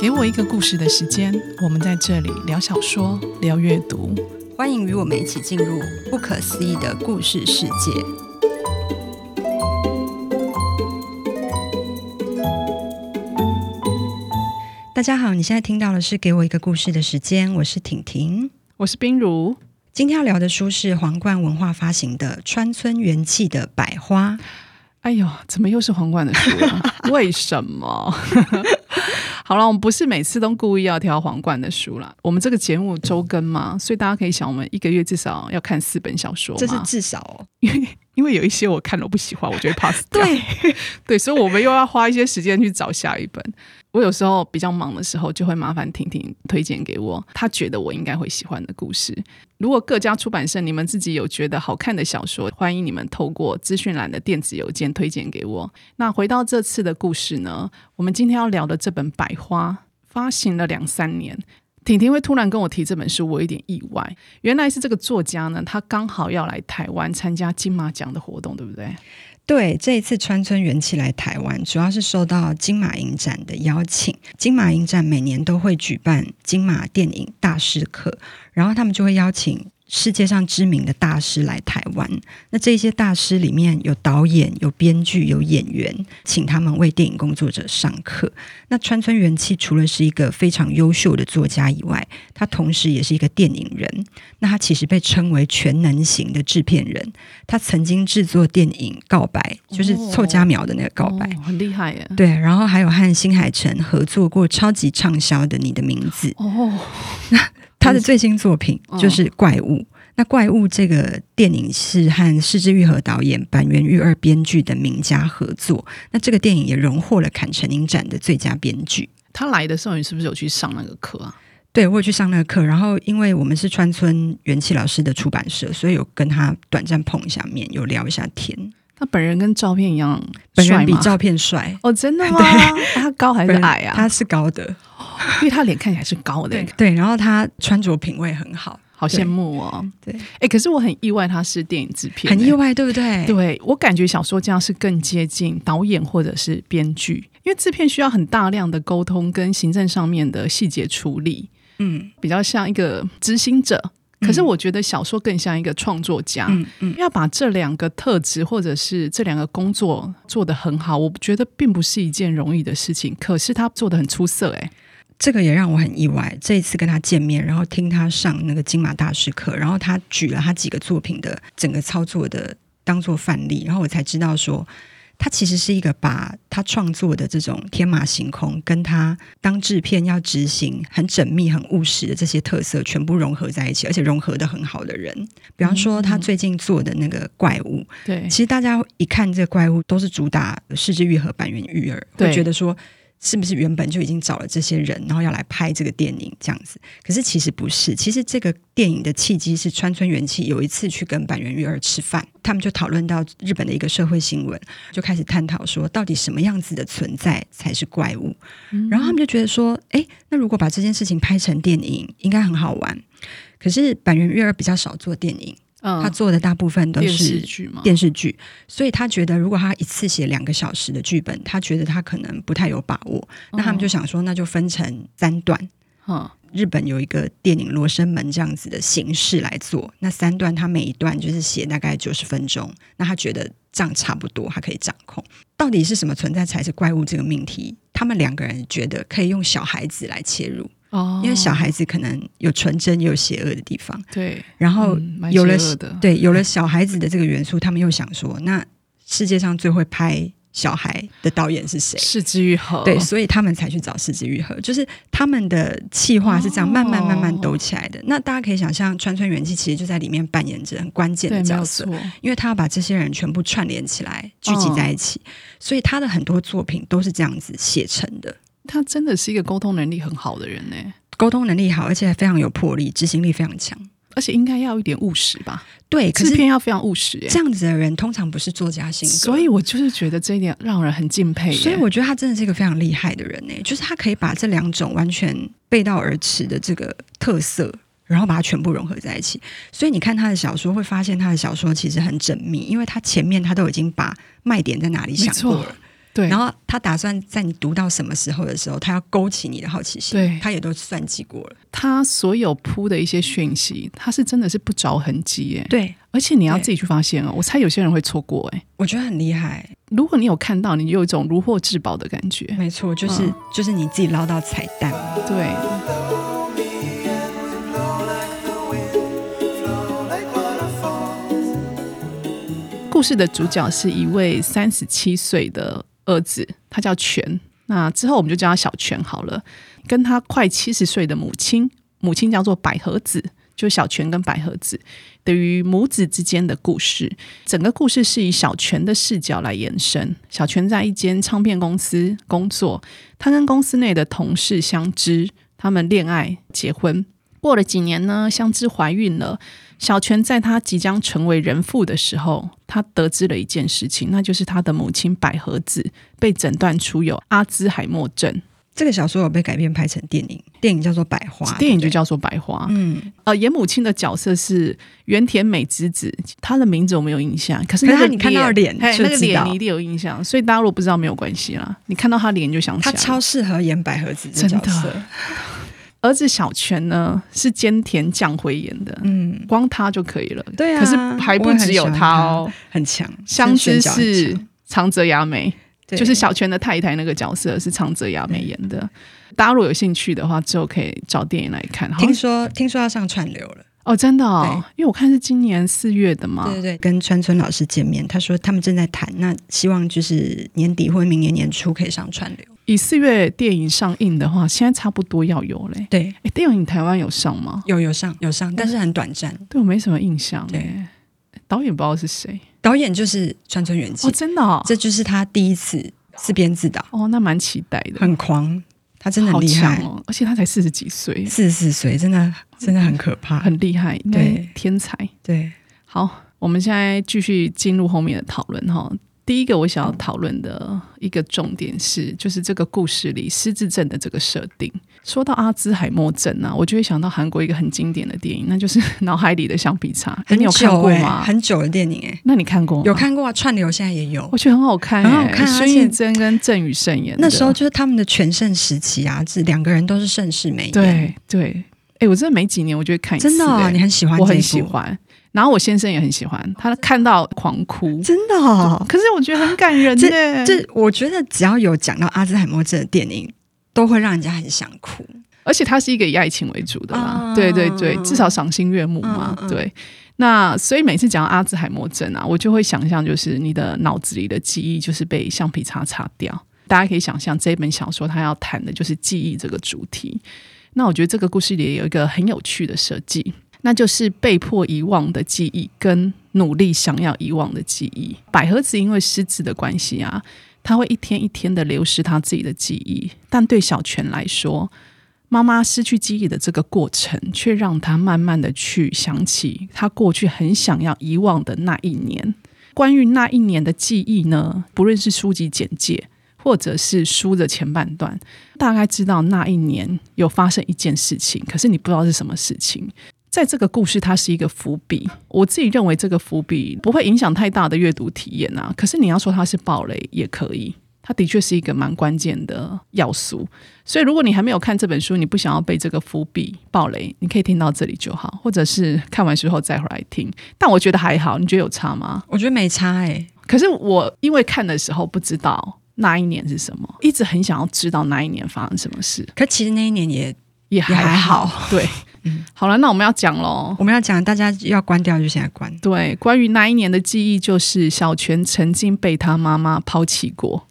给我一个故事的时间，我们在这里聊小说，聊阅读，欢迎与我们一起进入不可思议的故事世界。大家好，你现在听到的是《给我一个故事的时间》，我是婷婷，我是冰如。今天要聊的书是皇冠文化发行的《川村元气的百花》。哎呦，怎么又是皇冠的书啊？为什么？好了，我们不是每次都故意要挑皇冠的书啦。我们这个节目周更嘛，所以大家可以想，我们一个月至少要看四本小说。这是至少哦，因 为因为有一些我看了我不喜欢，我就会 pass 掉。对对，所以我们又要花一些时间去找下一本。我有时候比较忙的时候，就会麻烦婷婷推荐给我，她觉得我应该会喜欢的故事。如果各家出版社你们自己有觉得好看的小说，欢迎你们透过资讯栏的电子邮件推荐给我。那回到这次的故事呢，我们今天要聊的这本《百花》发行了两三年，婷婷会突然跟我提这本书，我有点意外。原来是这个作家呢，他刚好要来台湾参加金马奖的活动，对不对？对，这一次川村元气来台湾，主要是受到金马影展的邀请。金马影展每年都会举办金马电影大师课，然后他们就会邀请。世界上知名的大师来台湾，那这些大师里面有导演、有编剧、有演员，请他们为电影工作者上课。那川村元气除了是一个非常优秀的作家以外，他同时也是一个电影人。那他其实被称为全能型的制片人。他曾经制作电影《告白》，就是凑佳苗的那个告白，哦哦、很厉害耶。对，然后还有和新海诚合作过超级畅销的《你的名字》哦。那他的最新作品就是《怪物》。哦。那《怪物》这个电影是和是枝裕和导演、板垣裕二编剧的名家合作。那这个电影也荣获了坎城影展的最佳编剧。他来的时候，你是不是有去上那个课啊？对，我有去上那个课。然后，因为我们是川村元气老师的出版社，所以有跟他短暂碰一下面，有聊一下天。他本人跟照片一样，本人比照片帅哦，真的吗？对，他高还是矮啊？他是高的，因为他脸看起来是高的。对，对，然后他穿着品味很好。好羡慕哦！对，哎，可是我很意外，他是电影制片，很意外，对不对？对，我感觉小说家是更接近导演或者是编剧，因为制片需要很大量的沟通跟行政上面的细节处理，嗯，比较像一个执行者。可是我觉得小说更像一个创作家，嗯嗯，要把这两个特质或者是这两个工作做得很好，我觉得并不是一件容易的事情。可是他做得很出色，哎。这个也让我很意外。这一次跟他见面，然后听他上那个金马大师课，然后他举了他几个作品的整个操作的当做范例，然后我才知道说，他其实是一个把他创作的这种天马行空，跟他当制片要执行很缜密、很务实的这些特色全部融合在一起，而且融合的很好的人。比方说，他最近做的那个怪物，对、嗯，其实大家一看这个怪物，都是主打是枝裕和、坂元裕二，会觉得说。是不是原本就已经找了这些人，然后要来拍这个电影这样子？可是其实不是，其实这个电影的契机是川村元气有一次去跟坂元裕二吃饭，他们就讨论到日本的一个社会新闻，就开始探讨说，到底什么样子的存在才是怪物？嗯、然后他们就觉得说，哎，那如果把这件事情拍成电影，应该很好玩。可是坂元裕二比较少做电影。他做的大部分都是电视剧嘛，电视剧，所以他觉得如果他一次写两个小时的剧本，他觉得他可能不太有把握。那他们就想说，那就分成三段。日本有一个电影《罗生门》这样子的形式来做，那三段他每一段就是写大概九十分钟。那他觉得这样差不多，他可以掌控。到底是什么存在才是怪物这个命题？他们两个人觉得可以用小孩子来切入。哦，因为小孩子可能有纯真也有邪恶的地方，对。然后有了、嗯、对有了小孩子的这个元素，他们又想说，那世界上最会拍小孩的导演是谁？是枝裕和。对，所以他们才去找是枝裕和，就是他们的企划是这样慢慢慢慢抖起来的。哦、那大家可以想象，川村元气其实就在里面扮演着很关键的角色，因为他要把这些人全部串联起来，聚集在一起，哦、所以他的很多作品都是这样子写成的。他真的是一个沟通能力很好的人呢，沟通能力好，而且还非常有魄力，执行力非常强，而且应该要一点务实吧？对，可是制片要非常务实。这样子的人通常不是作家性格，所以我就是觉得这一点让人很敬佩。所以我觉得他真的是一个非常厉害的人呢，就是他可以把这两种完全背道而驰的这个特色，然后把它全部融合在一起。所以你看他的小说，会发现他的小说其实很缜密，因为他前面他都已经把卖点在哪里想过了。对，然后他打算在你读到什么时候的时候，他要勾起你的好奇心，对，他也都算计过了。他所有铺的一些讯息，他是真的是不着痕迹耶。对，而且你要自己去发现哦。我猜有些人会错过哎，我觉得很厉害。如果你有看到，你有一种如获至宝的感觉。没错，就是、嗯、就是你自己捞到彩蛋。对。故事的主角是一位三十七岁的儿子，他叫全。那之后我们就叫他小全好了。跟他快七十岁的母亲，母亲叫做百合子，就小全跟百合子对于母子之间的故事。整个故事是以小全的视角来延伸。小全在一间唱片公司工作，他跟公司内的同事相知，他们恋爱结婚。过了几年呢，相知怀孕了。小泉在他即将成为人父的时候，他得知了一件事情，那就是他的母亲百合子被诊断出有阿兹海默症。这个小说有被改编拍成电影，电影叫做《百花》，电影就叫做《百花》。嗯，呃，演母亲的角色是原田美之子，她的名字我没有印象，可是那个你看到脸，那个脸你一定有印象，所以大家如果不知道没有关系啦，你看到她脸就想起来，她超适合演百合子的角色。儿子小泉呢是菅田将晖演的，嗯，光他就可以了。对啊，可是还不只有他哦，很强。香织是长泽雅美，就是小泉的太太那个角色是长泽雅美演的。大家如果有兴趣的话，之后可以找电影来看。听说听说要上串流了哦，真的哦，因为我看是今年四月的嘛。对对对，跟川村老师见面，他说他们正在谈，那希望就是年底或者明年年初可以上串流。以四月电影上映的话，现在差不多要有嘞。对，哎，电影台湾有上吗？有，有上，有上，但是很短暂。对我没什么印象。对，导演不知道是谁，导演就是川村元气。哦，真的哦，这就是他第一次自编自导。哦，那蛮期待的。很狂，他真的很厉害哦，而且他才四十几岁，四十四岁，真的真的很可怕，很厉害，对，天才。对，好，我们现在继续进入后面的讨论哈。第一个我想要讨论的一个重点是，就是这个故事里失智症的这个设定。说到阿兹海默症啊，我就会想到韩国一个很经典的电影，那就是《脑海里的橡皮擦》。很久欸，你有看过吗？很久的电影哎，那你看过吗？有看过啊，串流现在也有，我觉得很好看，很好看。啊孙艺珍跟郑宇盛演，那时候就是他们的全盛时期啊，这两个人都是盛世美颜。对对，哎，我真的每几年我就会看一次，真的啊，你很喜欢，我很喜欢。然后我先生也很喜欢，他看到狂哭，真的哦。可是我觉得很感人耶。这这，我觉得只要有讲到阿兹海默症的电影，都会让人家很想哭。而且它是一个以爱情为主的嘛，对对对，至少赏心悦目嘛。对，那所以每次讲到阿兹海默症啊，我就会想象就是你的脑子里的记忆就是被橡皮擦擦掉。大家可以想象这本小说它要谈的就是记忆这个主题。那我觉得这个故事里也有一个很有趣的设计。那就是被迫遗忘的记忆，跟努力想要遗忘的记忆。百合子因为失智的关系啊，他会一天一天的流失他自己的记忆。但对小泉来说，妈妈失去记忆的这个过程，却让他慢慢的去想起他过去很想要遗忘的那一年。关于那一年的记忆呢，不论是书籍简介，或者是书的前半段，大概知道那一年有发生一件事情，可是你不知道是什么事情。在这个故事，它是一个伏笔。我自己认为这个伏笔不会影响太大的阅读体验啊。可是你要说它是暴雷也可以，它的确是一个蛮关键的要素。所以如果你还没有看这本书，你不想要被这个伏笔暴雷，你可以听到这里就好，或者是看完之后再回来听。但我觉得还好，你觉得有差吗？我觉得没差哎、欸。可是我因为看的时候不知道那一年是什么，一直很想要知道那一年发生什么事。可其实那一年也也还好，还好对。嗯，好了，那我们要讲喽。我们要讲，大家要关掉就现在关。对，关于那一年的记忆，就是小泉曾经被他妈妈抛弃过。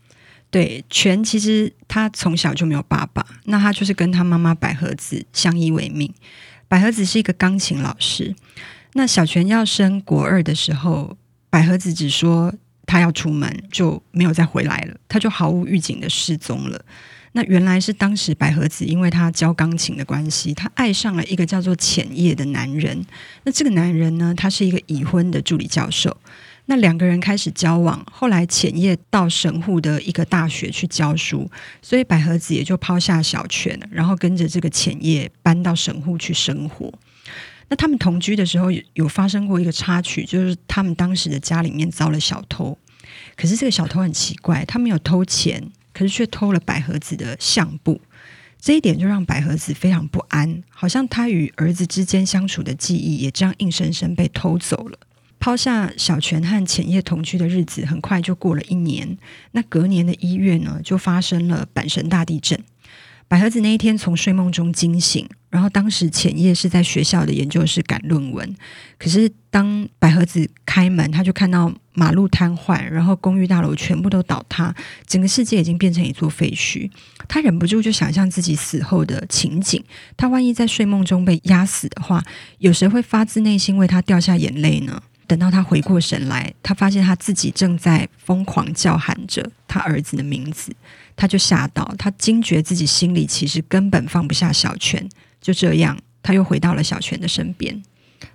对，泉其实他从小就没有爸爸，那他就是跟他妈妈百合子相依为命。百合子是一个钢琴老师。那小泉要升国二的时候，百合子只说他要出门，就没有再回来了，他就毫无预警的失踪了。那原来是当时百合子因为她教钢琴的关系，她爱上了一个叫做浅叶的男人。那这个男人呢，他是一个已婚的助理教授。那两个人开始交往，后来浅叶到神户的一个大学去教书，所以百合子也就抛下小泉，然后跟着这个浅叶搬到神户去生活。那他们同居的时候有发生过一个插曲，就是他们当时的家里面遭了小偷。可是这个小偷很奇怪，他没有偷钱，可是却偷了百合子的相簿。这一点就让百合子非常不安，好像她与儿子之间相处的记忆也这样硬生生被偷走了。抛下小泉和浅叶同居的日子，很快就过了一年。那隔年的一月呢，就发生了阪神大地震。百合子那一天从睡梦中惊醒，然后当时浅夜是在学校的研究室赶论文。可是当百合子开门，他就看到马路瘫痪，然后公寓大楼全部都倒塌，整个世界已经变成一座废墟。他忍不住就想象自己死后的情景。他万一在睡梦中被压死的话，有谁会发自内心为他掉下眼泪呢？等到他回过神来，他发现他自己正在疯狂叫喊着他儿子的名字。他就吓到，他惊觉自己心里其实根本放不下小泉。就这样，他又回到了小泉的身边。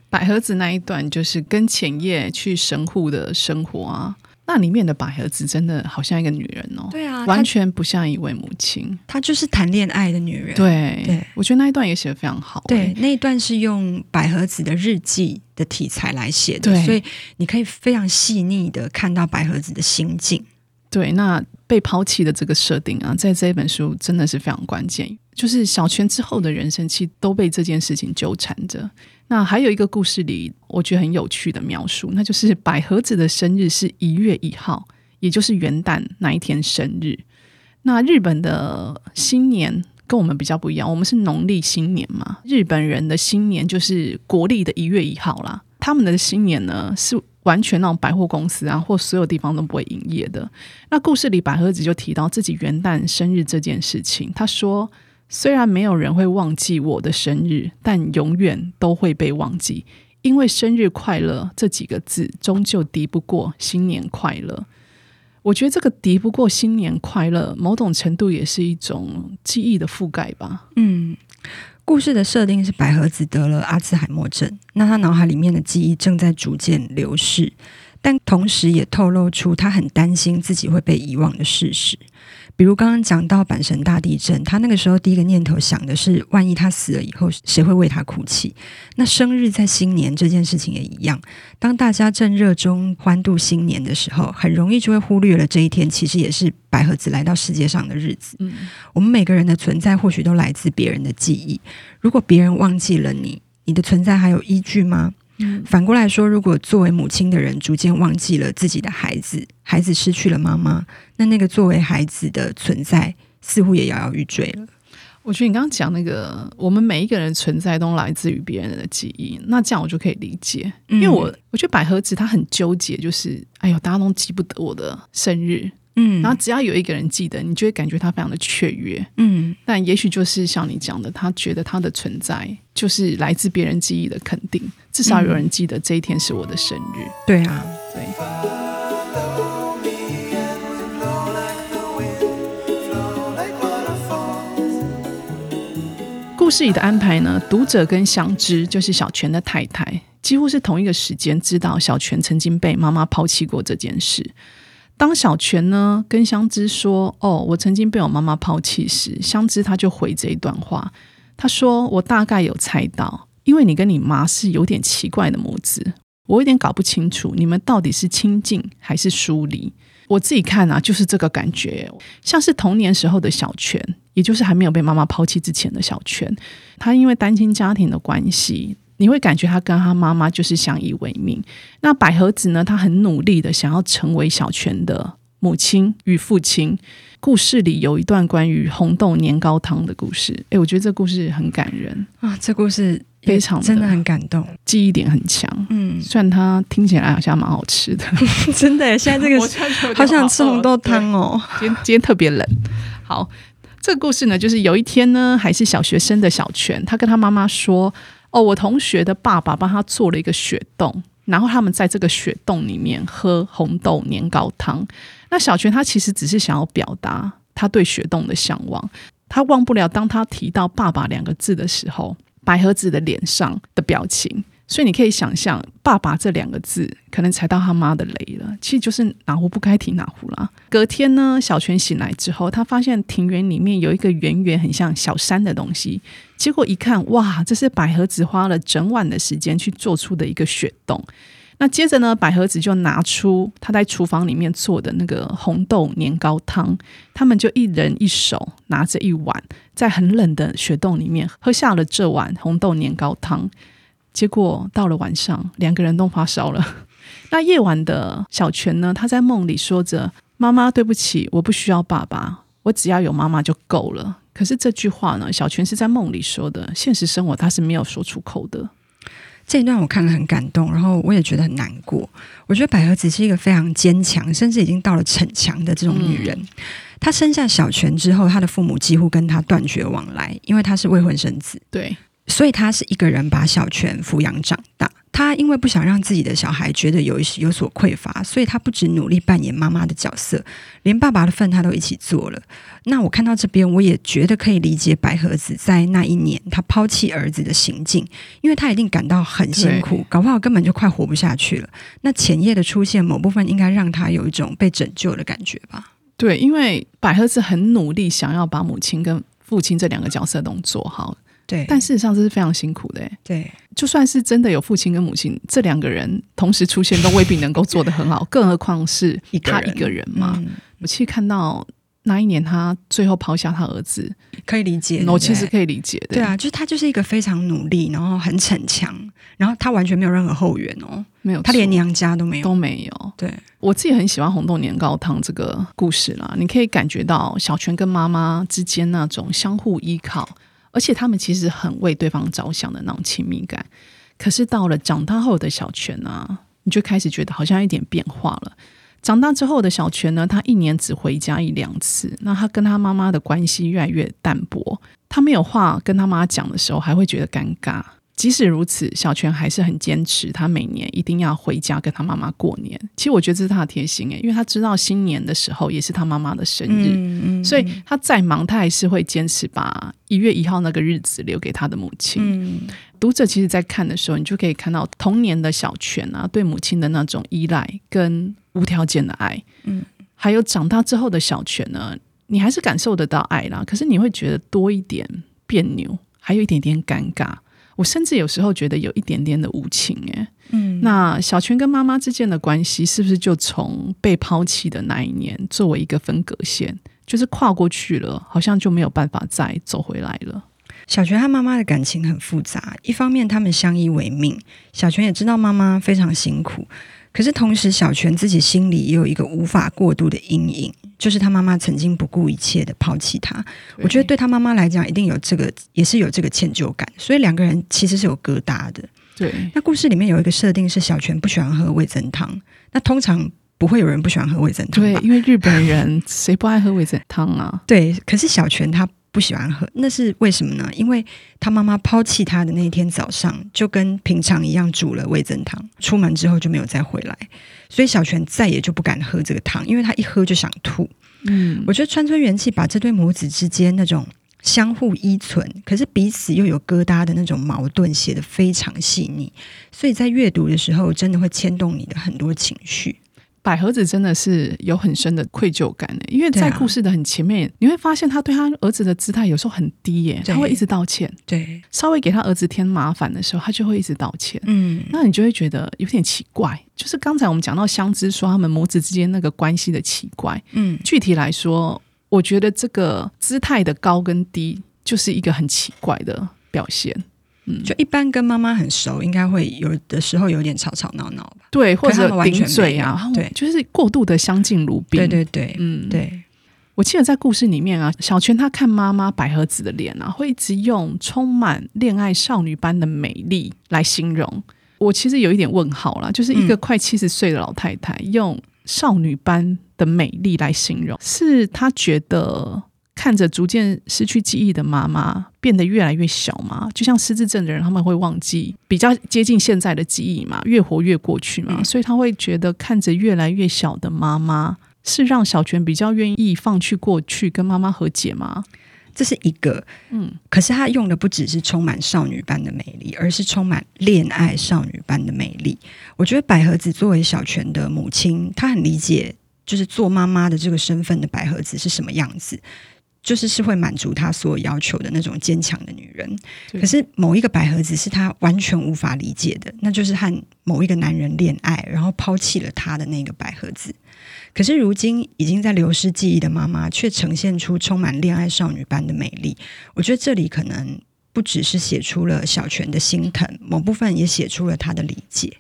百合子那一段就是跟浅夜去神户的生活啊，那里面的百合子真的好像一个女人哦。对啊，完全不像一位母亲。她就是谈恋爱的女人。对对，我觉得那一段也写得非常好。对，那一段是用百合子的日记的题材来写的，对，所以你可以非常细腻的看到百合子的心境。对，那被抛弃的这个设定啊，在这一本书真的是非常关键。就是小泉之后的人生，其实都被这件事情纠缠着。那还有一个故事里，我觉得很有趣的描述，那就是百合子的生日是一月一号，也就是元旦那一天生日。那日本的新年跟我们比较不一样，我们是农历新年嘛，日本人的新年就是国历的一月一号啦。他们的新年呢是。完全那种百货公司啊，或所有地方都不会营业的。那故事里，百合子就提到自己元旦生日这件事情。他说：“虽然没有人会忘记我的生日，但永远都会被忘记，因为生日快乐这几个字终究敌不过新年快乐。”我觉得这个敌不过新年快乐，某种程度也是一种记忆的覆盖吧。嗯。故事的设定是百合子得了阿兹海默症，那他脑海里面的记忆正在逐渐流逝，但同时也透露出他很担心自己会被遗忘的事实。比如刚刚讲到阪神大地震，他那个时候第一个念头想的是，万一他死了以后，谁会为他哭泣？那生日在新年这件事情也一样，当大家正热衷欢度新年的时候，很容易就会忽略了这一天，其实也是百合子来到世界上的日子。嗯，我们每个人的存在或许都来自别人的记忆，如果别人忘记了你，你的存在还有依据吗？嗯，反过来说，如果作为母亲的人逐渐忘记了自己的孩子，孩子失去了妈妈，那那个作为孩子的存在似乎也摇摇欲坠了。我觉得你刚刚讲那个，我们每一个人存在都来自于别人的记忆，那这样我就可以理解，因为我我觉得百合子她很纠结，就是哎呦，大家都记不得我的生日。嗯，然后只要有一个人记得，你就会感觉他非常的雀跃。嗯，但也许就是像你讲的，他觉得他的存在就是来自别人记忆的肯定，至少有人记得这一天是我的生日。嗯、对啊，对。故事里的安排呢，读者跟香织就是小泉的太太，几乎是同一个时间知道小泉曾经被妈妈抛弃过这件事。当小泉呢跟香织说：“哦，我曾经被我妈妈抛弃时”，香织他就回这一段话，他说：“我大概有猜到，因为你跟你妈是有点奇怪的母子，我有点搞不清楚你们到底是亲近还是疏离。我自己看啊，就是这个感觉，像是童年时候的小泉，也就是还没有被妈妈抛弃之前的小泉，他因为单亲家庭的关系。”你会感觉他跟他妈妈就是相依为命。那百合子呢？他很努力的想要成为小泉的母亲与父亲。故事里有一段关于红豆年糕汤的故事。诶，我觉得这故事很感人啊！这故事非常真的很感动，记忆点很强。嗯，虽然它听起来好像蛮好吃的，真的。现在这个 好想吃红豆汤哦。今天今天特别冷。好，这个故事呢，就是有一天呢，还是小学生的小泉，他跟他妈妈说。哦，我同学的爸爸帮他做了一个雪洞，然后他们在这个雪洞里面喝红豆年糕汤。那小泉他其实只是想要表达他对雪洞的向往，他忘不了当他提到“爸爸”两个字的时候，百合子的脸上的表情。所以你可以想象，“爸爸”这两个字可能踩到他妈的雷了。其实就是哪壶不该提哪壶啦。隔天呢，小泉醒来之后，他发现庭园里面有一个圆圆很像小山的东西。结果一看，哇，这是百合子花了整晚的时间去做出的一个雪洞。那接着呢，百合子就拿出他在厨房里面做的那个红豆年糕汤，他们就一人一手拿着一碗，在很冷的雪洞里面喝下了这碗红豆年糕汤。结果到了晚上，两个人都发烧了。那夜晚的小泉呢，他在梦里说着：“妈妈，对不起，我不需要爸爸，我只要有妈妈就够了。”可是这句话呢，小泉是在梦里说的，现实生活他是没有说出口的。这一段我看了很感动，然后我也觉得很难过。我觉得百合子是一个非常坚强，甚至已经到了逞强的这种女人。嗯、她生下小泉之后，她的父母几乎跟她断绝往来，因为她是未婚生子。对，所以他是一个人把小泉抚养长大。他因为不想让自己的小孩觉得有有所匮乏，所以他不止努力扮演妈妈的角色，连爸爸的份他都一起做了。那我看到这边，我也觉得可以理解百合子在那一年他抛弃儿子的行径，因为他一定感到很辛苦，搞不好根本就快活不下去了。那前夜的出现，某部分应该让他有一种被拯救的感觉吧？对，因为百合子很努力，想要把母亲跟父亲这两个角色都做好。对，但事实上这是非常辛苦的。对，就算是真的有父亲跟母亲这两个人同时出现，都未必能够做得很好，更何况是他一个人嘛。人嗯、我其实看到那一年他最后抛下他儿子，可以理解，我其实可以理解的。对啊，就是他就是一个非常努力，然后很逞强，然后他完全没有任何后援哦，没有，他连娘家都没有，都没有。对，我自己很喜欢红豆年糕汤这个故事啦，你可以感觉到小泉跟妈妈之间那种相互依靠。而且他们其实很为对方着想的那种亲密感，可是到了长大后的小泉呢，你就开始觉得好像有点变化了。长大之后的小泉呢，他一年只回家一两次，那他跟他妈妈的关系越来越淡薄。他没有话跟他妈讲的时候，还会觉得尴尬。即使如此，小泉还是很坚持，他每年一定要回家跟他妈妈过年。其实我觉得这是他的贴心诶，因为他知道新年的时候也是他妈妈的生日，嗯嗯、所以他再忙，他还是会坚持把一月一号那个日子留给他的母亲。嗯、读者其实，在看的时候，你就可以看到童年的小泉啊，对母亲的那种依赖跟无条件的爱。嗯，还有长大之后的小泉呢，你还是感受得到爱啦，可是你会觉得多一点别扭，还有一点点尴尬。我甚至有时候觉得有一点点的无情诶，嗯，那小泉跟妈妈之间的关系是不是就从被抛弃的那一年作为一个分隔线，就是跨过去了，好像就没有办法再走回来了？小泉和妈妈的感情很复杂，一方面他们相依为命，小泉也知道妈妈非常辛苦。可是同时，小泉自己心里也有一个无法过渡的阴影，就是他妈妈曾经不顾一切的抛弃他。我觉得对他妈妈来讲，一定有这个，也是有这个歉疚感。所以两个人其实是有疙瘩的。对，那故事里面有一个设定是小泉不喜欢喝味增汤，那通常不会有人不喜欢喝味增汤。对，因为日本人谁不爱喝味增汤啊？对，可是小泉他。不喜欢喝，那是为什么呢？因为他妈妈抛弃他的那天早上，就跟平常一样煮了味增汤，出门之后就没有再回来，所以小泉再也就不敢喝这个汤，因为他一喝就想吐。嗯，我觉得川村元气把这对母子之间那种相互依存，可是彼此又有疙瘩的那种矛盾写得非常细腻，所以在阅读的时候真的会牵动你的很多情绪。百合子真的是有很深的愧疚感的，因为在故事的很前面，啊、你会发现他对他儿子的姿态有时候很低耶，他会一直道歉，对，稍微给他儿子添麻烦的时候，他就会一直道歉，嗯，那你就会觉得有点奇怪，就是刚才我们讲到香知说他们母子之间那个关系的奇怪，嗯，具体来说，我觉得这个姿态的高跟低就是一个很奇怪的表现。嗯，就一般跟妈妈很熟，应该会有的时候有点吵吵闹闹吧？对，或者顶嘴啊，对，就是过度的相敬如宾。对对对，嗯，对。我记得在故事里面啊，小泉他看妈妈百合子的脸啊，会一直用充满恋爱少女般的美丽来形容。我其实有一点问号啦，就是一个快七十岁的老太太，嗯，用少女般的美丽来形容，是她觉得。看着逐渐失去记忆的妈妈变得越来越小嘛，就像失智症的人，他们会忘记比较接近现在的记忆嘛，越活越过去嘛，嗯、所以他会觉得看着越来越小的妈妈，是让小泉比较愿意放弃过去跟妈妈和解吗？这是一个，嗯，可是他用的不只是充满少女般的美丽，而是充满恋爱少女般的美丽。我觉得百合子作为小泉的母亲，她很理解，就是做妈妈的这个身份的百合子是什么样子。就是是会满足他所有要求的那种坚强的女人。可是某一个百合子是他完全无法理解的，那就是和某一个男人恋爱，然后抛弃了他的那个百合子。可是如今已经在流失记忆的妈妈，却呈现出充满恋爱少女般的美丽。我觉得这里可能不只是写出了小泉的心疼，某部分也写出了他的理解。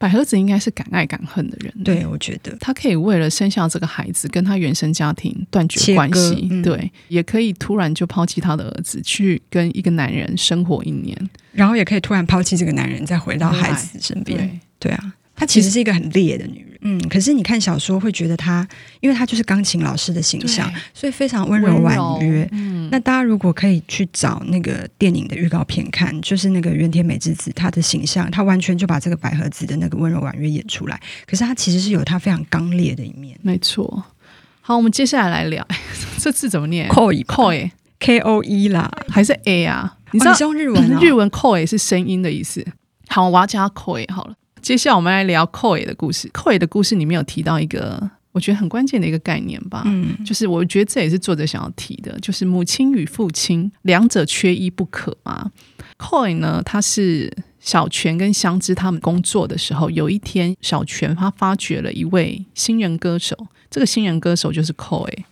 百合子应该是敢爱敢恨的人，对，我觉得。她可以为了生下这个孩子，跟她原生家庭断绝关系，嗯、对，也可以突然就抛弃她的儿子，去跟一个男人生活一年，然后也可以突然抛弃这个男人，再回到孩子身边，对，对啊。她其实是一个很烈的女人，嗯，可是你看小说会觉得她，因为她就是钢琴老师的形象，所以非常温柔婉约。嗯，那大家如果可以去找那个电影的预告片看，就是那个原田美智子她的形象，她完全就把这个百合子的那个温柔婉约演出来。可是她其实是有她非常刚烈的一面。没错。好，我们接下来来聊，这字怎么念？Koi Koi K O E 啦，还是 A 啊？你知道、日文、哦？日文 Koi 是声音的意思。好，我要加 Koi 好了。接下来我们来聊 Koi 的故事。Koi 的故事里面有提到一个我觉得很关键的一个概念吧，嗯，就是我觉得这也是作者想要提的，就是母亲与父亲两者缺一不可嘛。Koi 呢，他是小泉跟香织他们工作的时候，有一天小泉他发掘了一位新人歌手，这个新人歌手就是 Koi。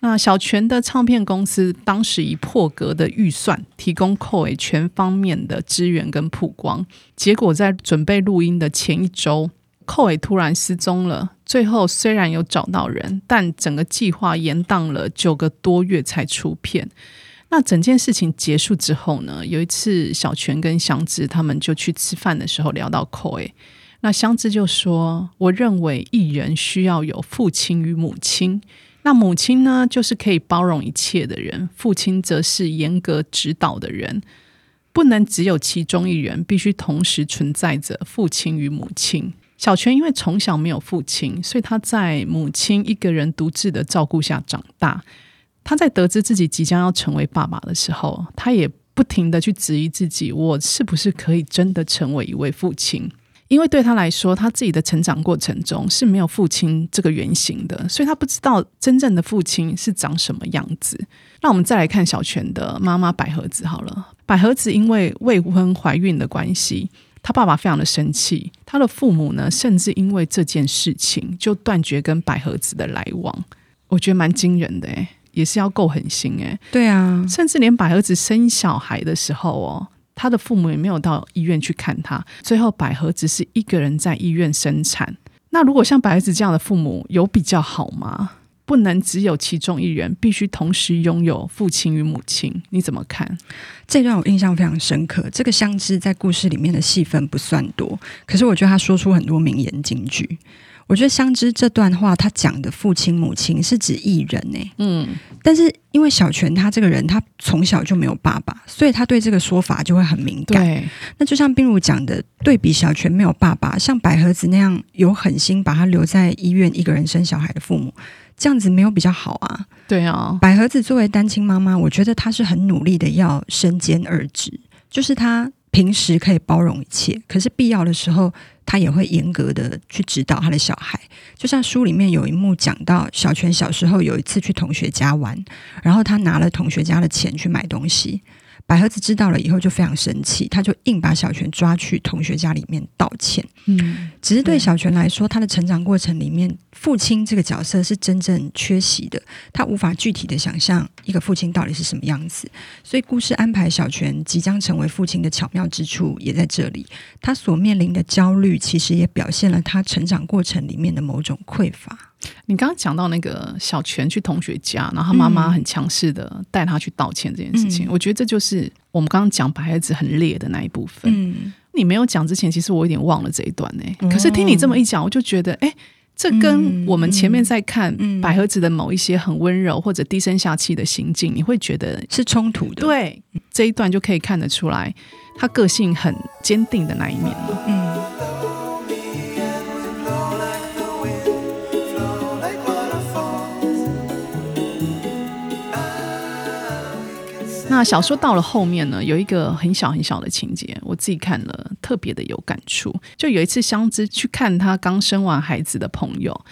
那小泉的唱片公司当时以破格的预算提供 Koi 全方面的支援跟曝光，结果在准备录音的前一周，Koi 突然失踪了。最后虽然有找到人，但整个计划延宕了九个多月才出片。那整件事情结束之后呢，有一次小泉跟香织他们就去吃饭的时候聊到 Koi，那香织就说：“我认为艺人需要有父亲与母亲。”那母亲呢，就是可以包容一切的人；父亲则是严格指导的人。不能只有其中一人，必须同时存在着父亲与母亲。小泉因为从小没有父亲，所以他在母亲一个人独自的照顾下长大。他在得知自己即将要成为爸爸的时候，他也不停地去质疑自己：我是不是可以真的成为一位父亲？因为对他来说，他自己的成长过程中是没有父亲这个原型的，所以他不知道真正的父亲是长什么样子。那我们再来看小泉的妈妈百合子好了，百合子因为未婚怀孕的关系，他爸爸非常的生气，他的父母呢，甚至因为这件事情就断绝跟百合子的来往。我觉得蛮惊人的诶，也是要够狠心诶。对啊，甚至连百合子生小孩的时候哦。他的父母也没有到医院去看他，最后百合只是一个人在医院生产。那如果像百合子这样的父母有比较好吗？不能只有其中一人，必须同时拥有父亲与母亲。你怎么看？这段我印象非常深刻。这个相知在故事里面的戏份不算多，可是我觉得他说出很多名言金句。我觉得相知这段话，他讲的父亲母亲是指艺人呢、欸。嗯，但是因为小泉他这个人，他从小就没有爸爸，所以他对这个说法就会很敏感。对，那就像冰如讲的，对比小泉没有爸爸，像百合子那样有狠心把他留在医院一个人生小孩的父母，这样子没有比较好啊。对啊，百合子作为单亲妈妈，我觉得她是很努力的要身兼二职，就是她平时可以包容一切，可是必要的时候。他也会严格的去指导他的小孩，就像书里面有一幕讲到，小泉小时候有一次去同学家玩，然后他拿了同学家的钱去买东西。百合子知道了以后就非常生气，他就硬把小泉抓去同学家里面道歉。嗯，只是对小泉来说，他的成长过程里面，父亲这个角色是真正缺席的，他无法具体的想象一个父亲到底是什么样子。所以故事安排小泉即将成为父亲的巧妙之处也在这里，他所面临的焦虑，其实也表现了他成长过程里面的某种匮乏。你刚刚讲到那个小泉去同学家，然后他妈妈很强势的带他去道歉这件事情，嗯、我觉得这就是我们刚刚讲百合子很烈的那一部分。嗯、你没有讲之前，其实我有点忘了这一段呢、可是听你这么一讲，我就觉得，哎，这跟我们前面在看百合子的某一些很温柔或者低声下气的行径，你会觉得是冲突的。对，这一段就可以看得出来，他个性很坚定的那一面了。嗯。那小说到了后面呢，有一个很小很小的情节，我自己看了特别的有感触。就有一次，香织去看她刚生完孩子的朋友，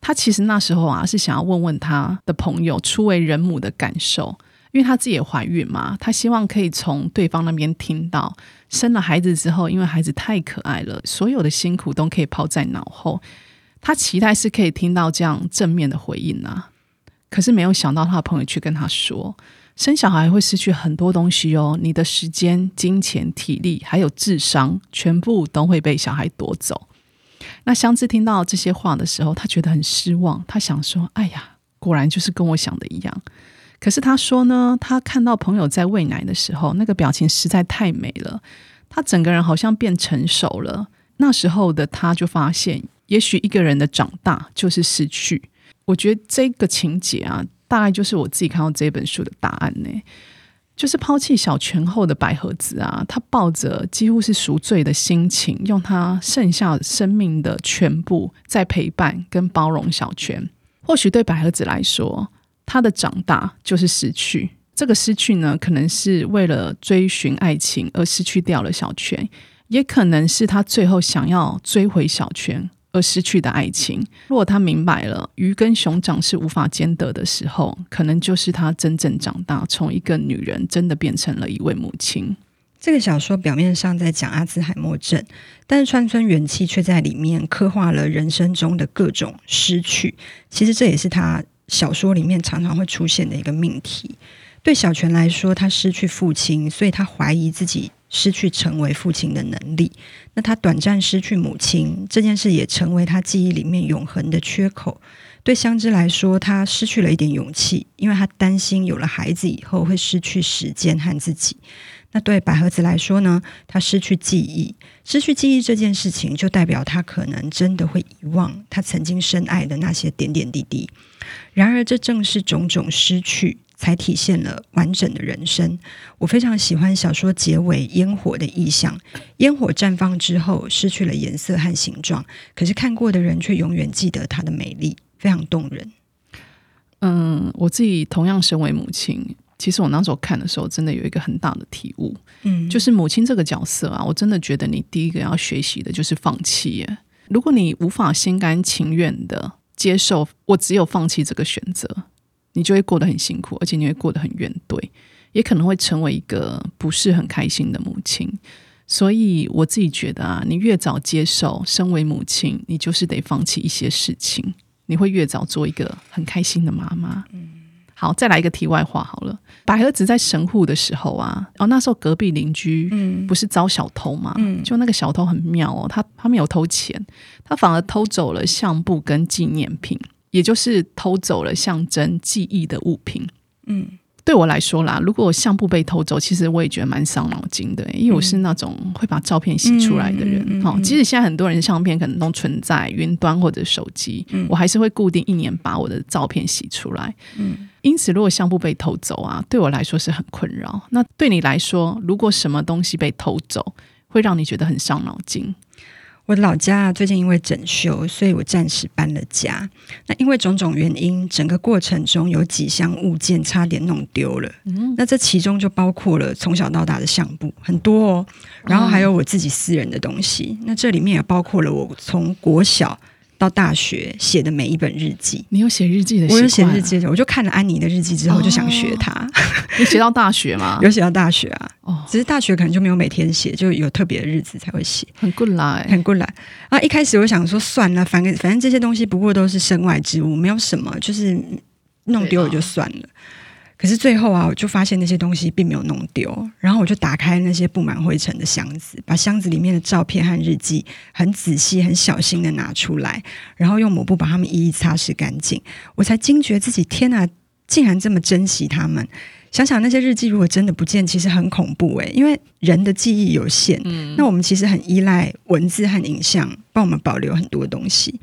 她其实那时候啊是想要问问她的朋友初为人母的感受，因为她自己也怀孕嘛，她希望可以从对方那边听到生了孩子之后，因为孩子太可爱了，所有的辛苦都可以抛在脑后。她期待是可以听到这样正面的回应啊，可是没有想到她的朋友去跟她说，生小孩会失去很多东西哦，你的时间、金钱、体力还有智商，全部都会被小孩夺走。那香芝听到这些话的时候，他觉得很失望。他想说：“哎呀，果然就是跟我想的一样。”可是他说呢，他看到朋友在喂奶的时候，那个表情实在太美了，他整个人好像变成熟了。那时候的他就发现，也许一个人的长大就是失去。我觉得这个情节啊。大概就是我自己看到这本书的答案呢，就是抛弃小泉后的百合子啊，他抱着几乎是赎罪的心情，用他剩下生命的全部在陪伴跟包容小泉。或许对百合子来说，他的长大就是失去。这个失去呢，可能是为了追寻爱情而失去掉了小泉，也可能是他最后想要追回小泉。而失去的爱情，如果他明白了鱼跟熊掌是无法兼得的时候，可能就是他真正长大，从一个女人真的变成了一位母亲。这个小说表面上在讲阿兹海默症，但是川村元气却在里面刻画了人生中的各种失去。其实这也是他小说里面常常会出现的一个命题。对小泉来说，他失去父亲，所以他怀疑自己。失去成为父亲的能力，那他短暂失去母亲这件事也成为他记忆里面永恒的缺口。对香织来说，他失去了一点勇气，因为他担心有了孩子以后会失去时间和自己。那对百合子来说呢？他失去记忆，失去记忆这件事情，就代表他可能真的会遗忘他曾经深爱的那些点点滴滴。然而，这正是种种失去。才体现了完整的人生。我非常喜欢小说结尾烟火的意象，烟火绽放之后失去了颜色和形状，可是看过的人却永远记得它的美丽，非常动人。嗯，我自己同样身为母亲，其实我那时候看的时候，真的有一个很大的体悟，嗯，就是母亲这个角色啊，我真的觉得你第一个要学习的就是放弃耶。如果你无法心甘情愿的接受，我只有放弃这个选择。你就会过得很辛苦，而且你会过得很怨怼，也可能会成为一个不是很开心的母亲。所以我自己觉得啊，你越早接受身为母亲，你就是得放弃一些事情，你会越早做一个很开心的妈妈。嗯，好，再来一个题外话好了。百合子在神户的时候啊，哦，那时候隔壁邻居不是遭小偷嘛？嗯，就那个小偷很妙哦，他他没有偷钱，他反而偷走了相簿跟纪念品。也就是偷走了象征记忆的物品。嗯，对我来说啦，如果我相簿被偷走，其实我也觉得蛮伤脑筋的，因为我是那种会把照片洗出来的人。好、嗯，即使现在很多人相片可能都存在云端或者手机，嗯、我还是会固定一年把我的照片洗出来。嗯，因此如果相簿被偷走啊，对我来说是很困扰。那对你来说，如果什么东西被偷走，会让你觉得很伤脑筋？我的老家最近因为整修，所以我暂时搬了家。那因为种种原因，整个过程中有几箱物件差点弄丢了。嗯，那这其中就包括了从小到大的相簿，很多哦。然后还有我自己私人的东西。嗯，那这里面也包括了我从国小。到大学写的每一本日记，你有写日记的？我有写日记的，我就看了安妮的日记之后，就想学她。哦、你写到大学吗？有写到大学啊。哦，只是大学可能就没有每天写，就有特别的日子才会写。很过来，很过来。啊，一开始我想说算了，反正反正这些东西不过都是身外之物，没有什么，就是弄丢了就算了。可是最后啊，我就发现那些东西并没有弄丢，然后我就打开那些布满灰尘的箱子，把箱子里面的照片和日记很仔细、很小心的拿出来，然后用抹布把它们一一擦拭干净。我才惊觉自己，天哪，竟然这么珍惜它们！想想那些日记如果真的不见，其实很恐怖诶，因为人的记忆有限，嗯，那我们其实很依赖文字和影像帮我们保留很多东西。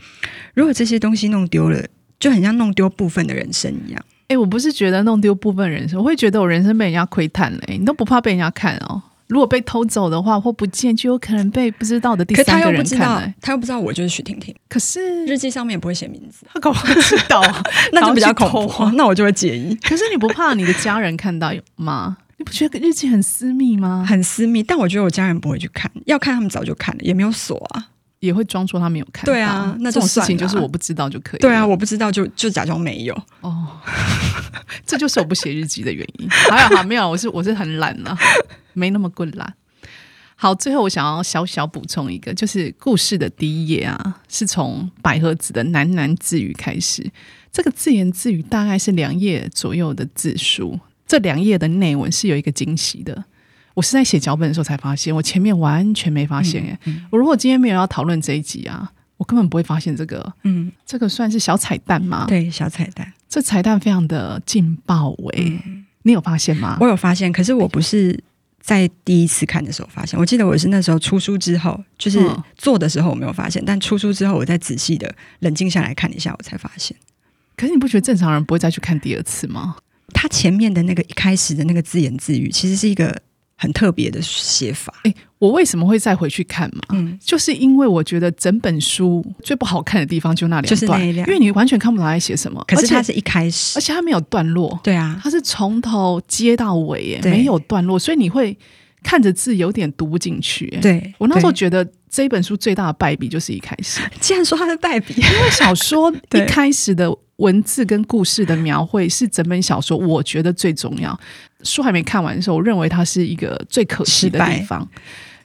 如果这些东西弄丢了，就很像弄丢部分的人生一样。哎、欸，我不是觉得弄丢部分人生，我会觉得我人生被人家窥探了。你都不怕被人家看哦？如果被偷走的话，或不见，就有可能被不知道的第三个人看。他又，他又不知道我就是许婷婷。可是日记上面也不会写名字，他搞不知道，那就比较恐怖。那我就会介意。可是你不怕你的家人看到有吗？你不觉得日记很私密吗？很私密，但我觉得我家人不会去看，要看他们早就看了，也没有锁啊。也会装作他没有看到。对啊，那这种事情就是我不知道就可以。对啊，我不知道就就假装没有。哦，这就是我不写日记的原因。还有，好，没有，我是我是很懒啊，没那么够懒。好，最后我想要小小补充一个，就是故事的第一页啊，是从百合子的喃喃自语开始。这个自言自语大概是两页左右的字数，这两页的内文是有一个惊喜的。我是在写脚本的时候才发现，我前面完全没发现。哎、嗯嗯，我如果今天没有要讨论这一集啊，我根本不会发现这个。嗯，这个算是小彩蛋吗？对，小彩蛋。这彩蛋非常的劲爆哎、嗯，你有发现吗？我有发现，可是我不是。在第一次看的时候发现，我记得我是那时候出书之后，就是做的时候我没有发现，但出书之后，我再仔细的冷静下来看一下，我才发现。可是你不觉得正常人不会再去看第二次吗？他前面的那个一开始的那个自言自语，其实是一个。很特别的写法。哎，我为什么会再回去看嘛？嗯，就是因为我觉得整本书最不好看的地方就那两段，就是那两，因为你完全看不懂他在写什么。可是它是一开始，而且它没有段落。对啊，它是从头接到尾，耶，没有段落，所以你会看着字有点读不进去。对，我那时候觉得这一本书最大的败笔就是一开始。既然说它是败笔，因为小说 一开始的。文字跟故事的描绘是整本小说我觉得最重要。书还没看完的时候，我认为它是一个最可惜的地方。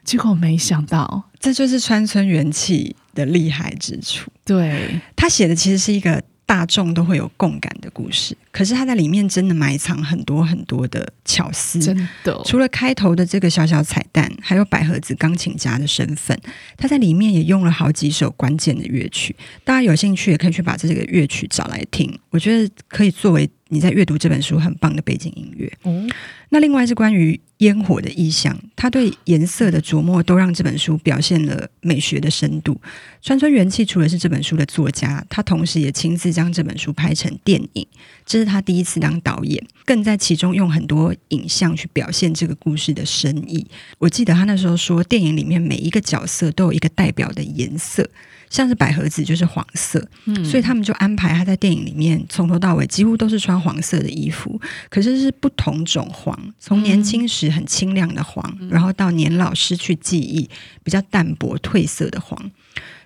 结果没想到，这就是川村元气的厉害之处。对，他写的其实是一个。大众都会有共感的故事，可是他在里面真的埋藏很多很多的巧思，真的。除了开头的这个小小彩蛋，还有百合子钢琴家的身份，他在里面也用了好几首关键的乐曲。大家有兴趣也可以去把这个乐曲找来听，我觉得可以作为你在阅读这本书很棒的背景音乐。嗯，那另外是关于。烟火的意象，他对颜色的琢磨都让这本书表现了美学的深度。川村元气除了是这本书的作家，他同时也亲自将这本书拍成电影，这是他第一次当导演，更在其中用很多影像去表现这个故事的深意。我记得他那时候说，电影里面每一个角色都有一个代表的颜色。像是百合子就是黄色，嗯，所以他们就安排他在电影里面从头到尾几乎都是穿黄色的衣服，可是是不同种黄，从年轻时很清亮的黄，嗯，然后到年老失去记忆比较淡薄褪色的黄。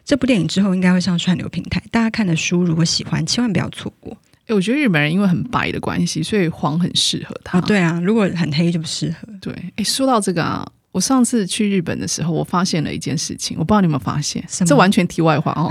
这部电影之后应该会上串流平台，大家看的书如果喜欢，千万不要错过。欸，我觉得日本人因为很白的关系，所以黄很适合他。哦，对啊，如果很黑就不适合。对，哎，说到这个啊。我上次去日本的时候，我发现了一件事情，我不知道你有没有发现，这完全题外话哦。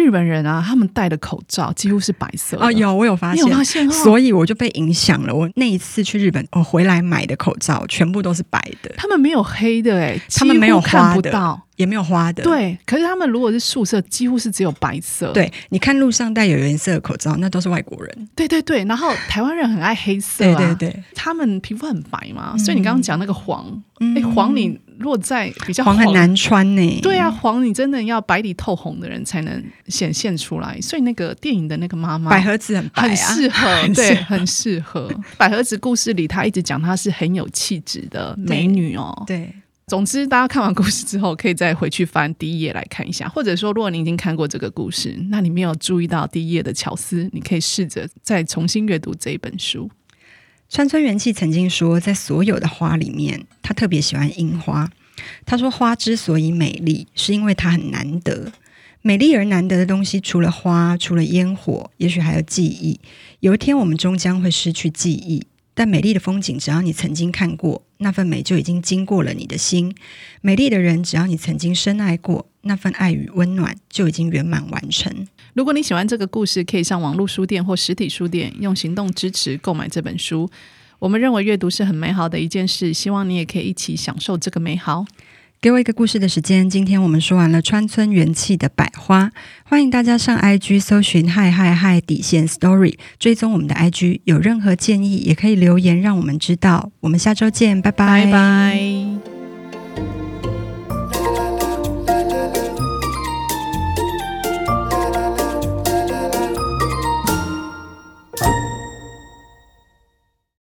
日本人啊，他们戴的口罩几乎是白色的。哦，有我有发现，有发现哦，所以我就被影响了。我那一次去日本，我回来买的口罩全部都是白的，他们没有黑的哎，他们没有看不到。也没有花的，对。可是他们如果是素色，几乎是只有白色。对，你看路上戴有颜色的口罩，那都是外国人。对对对，然后台湾人很爱黑色啊，对对对，他们皮肤很白嘛，嗯、所以你刚刚讲那个黄，哎、嗯，黄你如果在比较黄，黄很难穿呢。对啊，黄你真的要白里透红的人才能显现出来。所以那个电影的那个妈妈百合子很白、啊、很适合，对，很适合。百合子故事里，她一直讲她是很有气质的美女哦。对。对总之，大家看完故事之后，可以再回去翻第一页来看一下。或者说，如果你已经看过这个故事，那你没有注意到第一页的巧思，你可以试着再重新阅读这一本书。川村元气曾经说，在所有的花里面，他特别喜欢樱花。他说，花之所以美丽，是因为它很难得。美丽而难得的东西，除了花，除了烟火，也许还有记忆。有一天，我们终将会失去记忆。但美丽的风景，只要你曾经看过，那份美就已经经过了你的心；美丽的人，只要你曾经深爱过，那份爱与温暖就已经圆满完成。如果你喜欢这个故事，可以上网络书店或实体书店用行动支持购买这本书。我们认为阅读是很美好的一件事，希望你也可以一起享受这个美好。给我一个故事的时间。今天我们说完了川村元气的百花，欢迎大家上 IG 搜寻嗨嗨嗨底线 Story，追踪我们的 IG。有任何建议也可以留言让我们知道。我们下周见，拜拜。拜拜。